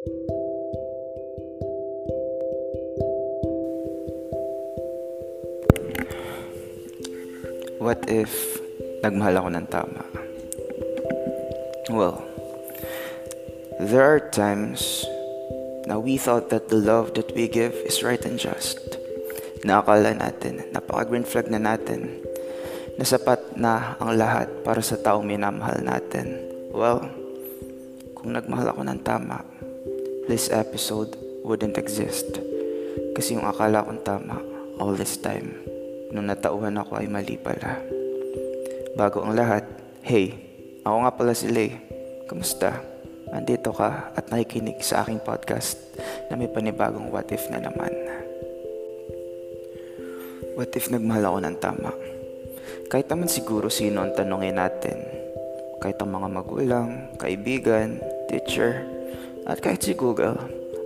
What if nagmahal ako ng tama? Well, there are times na we thought that the love that we give is right and just. Naakala natin, napaka-green flag na natin, na sapat na ang lahat para sa taong minamahal natin. Well, kung nagmahal ako ng tama, this episode wouldn't exist. Kasi yung akala kong tama all this time, nung natauhan ako ay mali pala. Bago ang lahat, hey, ako nga pala si Lay. Kamusta? Andito ka at nakikinig sa aking podcast na may panibagong what if na naman. What if nagmahal ako ng tama? Kahit naman siguro sino ang tanongin natin. Kahit ang mga magulang, kaibigan, teacher, at kahit si Google,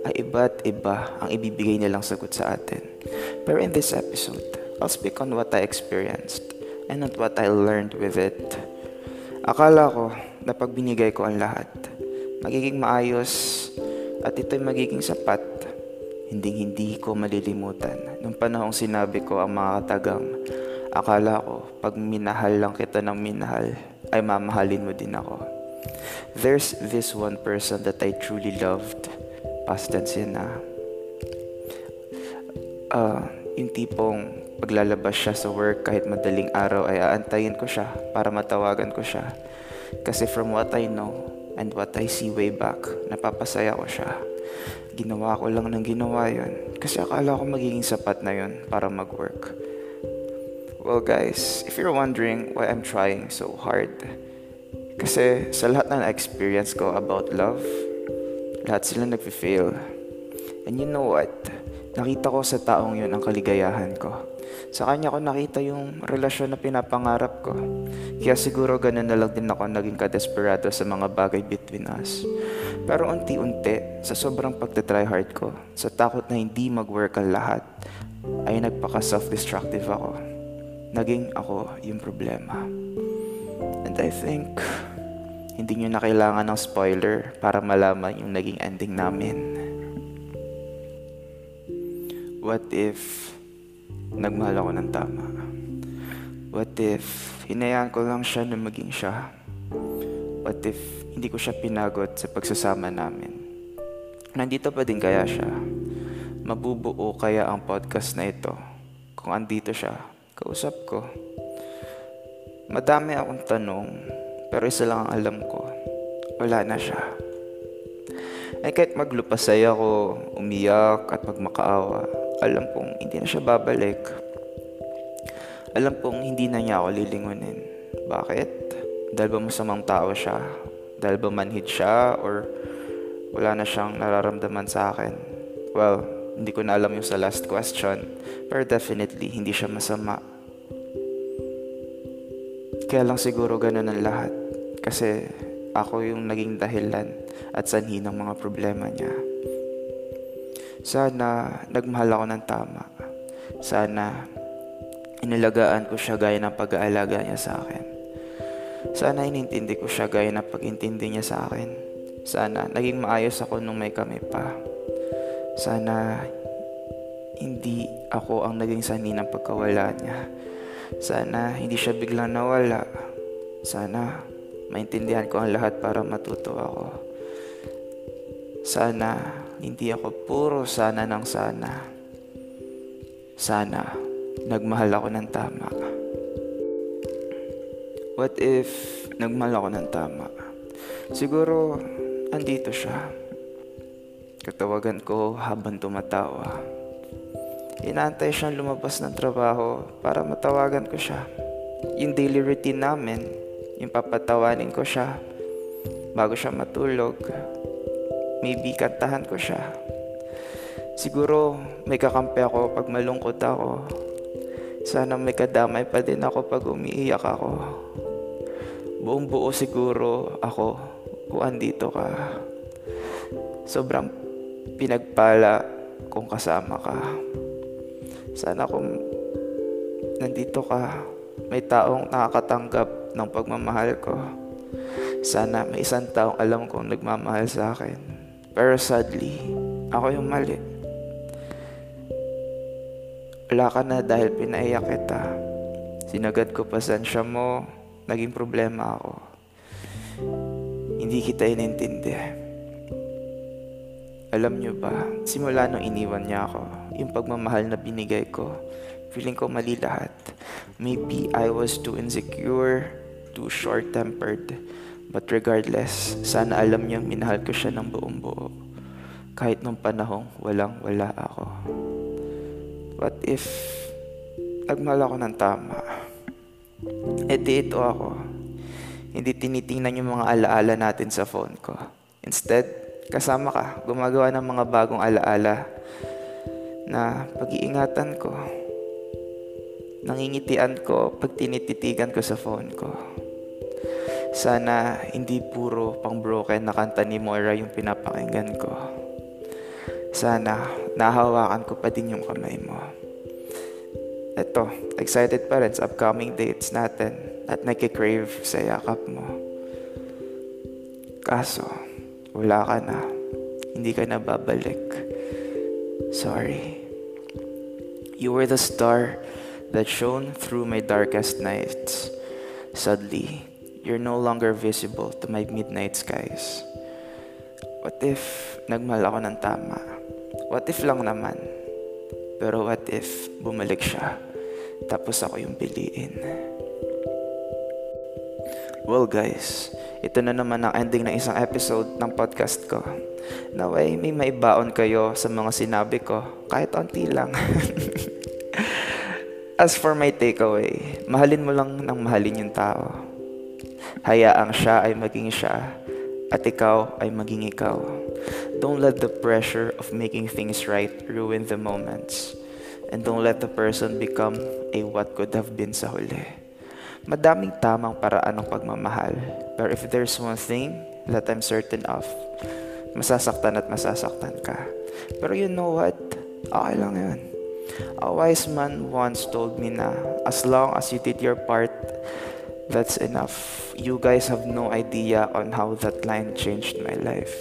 ay iba't iba ang ibibigay nilang sagot sa atin. Pero in this episode, I'll speak on what I experienced and on what I learned with it. Akala ko na pag binigay ko ang lahat, magiging maayos at ito'y magiging sapat. Hindi hindi ko malilimutan nung panahong sinabi ko ang mga katagang akala ko pag minahal lang kita ng minahal ay mamahalin mo din ako. There's this one person that I truly loved. Past tense yan na. Uh, yung tipong paglalabas siya sa work kahit madaling araw ay aantayin ko siya para matawagan ko siya. Kasi from what I know and what I see way back, napapasaya ko siya. Ginawa ko lang ng ginawa yun kasi akala ko magiging sapat na yun para mag-work. Well guys, if you're wondering why I'm trying so hard, kasi sa lahat na na-experience ko about love, lahat sila nag-fail. And you know what? Nakita ko sa taong yun ang kaligayahan ko. Sa kanya ko nakita yung relasyon na pinapangarap ko. Kaya siguro ganun na lang din ako naging kadesperado sa mga bagay between us. Pero unti-unti, sa sobrang pagtatry hard ko, sa takot na hindi mag-work ang lahat, ay nagpaka-self-destructive ako. Naging ako yung problema. And I think, hindi nyo na kailangan ng spoiler para malaman yung naging ending namin. What if nagmahal ako ng tama? What if hinayaan ko lang siya na maging siya? What if hindi ko siya pinagot sa pagsasama namin? Nandito pa din kaya siya? Mabubuo kaya ang podcast na ito kung andito siya? Kausap ko. Madami akong tanong, pero isa lang ang alam ko. Wala na siya. Ay kahit maglupasay ako, umiyak at magmakaawa, alam kong hindi na siya babalik. Alam kong hindi na niya ako lilingunin. Bakit? Dahil ba masamang tao siya? Dahil ba manhid siya? Or wala na siyang nararamdaman sa akin? Well, hindi ko na alam yung sa last question. Pero definitely, hindi siya masama. Kaya lang siguro ganun ang lahat. Kasi ako yung naging dahilan at sanhi ng mga problema niya. Sana nagmahal ako ng tama. Sana inilagaan ko siya gaya ng pag-aalaga niya sa akin. Sana inintindi ko siya gaya ng pag-intindi niya sa akin. Sana naging maayos ako nung may kami pa. Sana hindi ako ang naging sani ng pagkawala niya. Sana hindi siya biglang nawala. Sana maintindihan ko ang lahat para matuto ako. Sana hindi ako puro sana ng sana. Sana nagmahal ako ng tama. What if nagmahal ako ng tama? Siguro andito siya. Katawagan ko habang tumatawa. Inaantay siyang lumabas ng trabaho para matawagan ko siya. Yung daily routine namin, yung papatawanin ko siya bago siya matulog. Maybe kantahan ko siya. Siguro may kakampi ako pag malungkot ako. Sana may kadamay pa din ako pag umiiyak ako. Buong buo siguro ako kung andito ka. Sobrang pinagpala kung kasama ka. Sana kung nandito ka, may taong nakakatanggap ng pagmamahal ko. Sana may isang taong alam kong nagmamahal sa akin. Pero sadly, ako yung mali. Wala ka na dahil pinaiyak kita. Sinagad ko pasensya mo, naging problema ako. Hindi kita inintindi. Alam nyo ba, simula nung iniwan niya ako, yung pagmamahal na binigay ko, feeling ko mali lahat. Maybe I was too insecure, too short-tempered. But regardless, sana alam niyo minahal ko siya ng buong buo. Kahit nung panahong walang wala ako. What if nagmahal ako ng tama? E di ito ako. Hindi tinitingnan yung mga alaala natin sa phone ko. Instead, kasama ka, gumagawa ng mga bagong alaala na pag-iingatan ko. Nangingitian ko pag tinititigan ko sa phone ko. Sana hindi puro pang broken na kanta ni Moira yung pinapakinggan ko. Sana nahawakan ko pa din yung kamay mo. Eto, excited pa rin sa upcoming dates natin at nakikrave sa yakap mo. Kaso, wala ka na. Hindi ka na babalik. Sorry. You were the star that shone through my darkest nights. Sadly, you're no longer visible to my midnight skies. What if nagmahal ako ng tama? What if lang naman? Pero what if bumalik siya, tapos ako yung piliin? Well guys, ito na naman ang ending ng isang episode ng podcast ko. Naway may maibaon kayo sa mga sinabi ko, kahit onti lang. As for my takeaway, mahalin mo lang ng mahalin yung tao. Hayaang siya ay maging siya, at ikaw ay maging ikaw. Don't let the pressure of making things right ruin the moments. And don't let the person become a what could have been sa huli. Madaming tamang paraan ng pagmamahal. Pero if there's one thing that I'm certain of, masasaktan at masasaktan ka. Pero you know what? Okay lang yun. A wise man once told me na as long as you did your part, that's enough. You guys have no idea on how that line changed my life.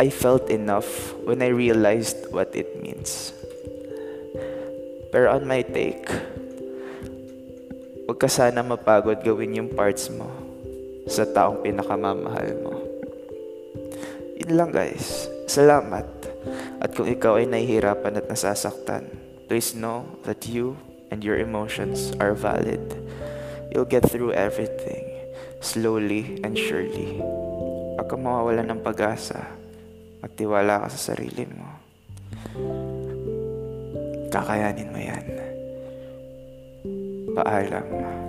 I felt enough when I realized what it means. Pero on my take, huwag ka sana mapagod gawin yung parts mo sa taong pinakamamahal mo. Yun lang guys. Salamat. At kung ikaw ay nahihirapan at nasasaktan, please know that you and your emotions are valid. You'll get through everything, slowly and surely. Huwag kang mawawala ng pag-asa. Magtiwala ka sa sarili mo. Kakayanin mo yan. 和爱了？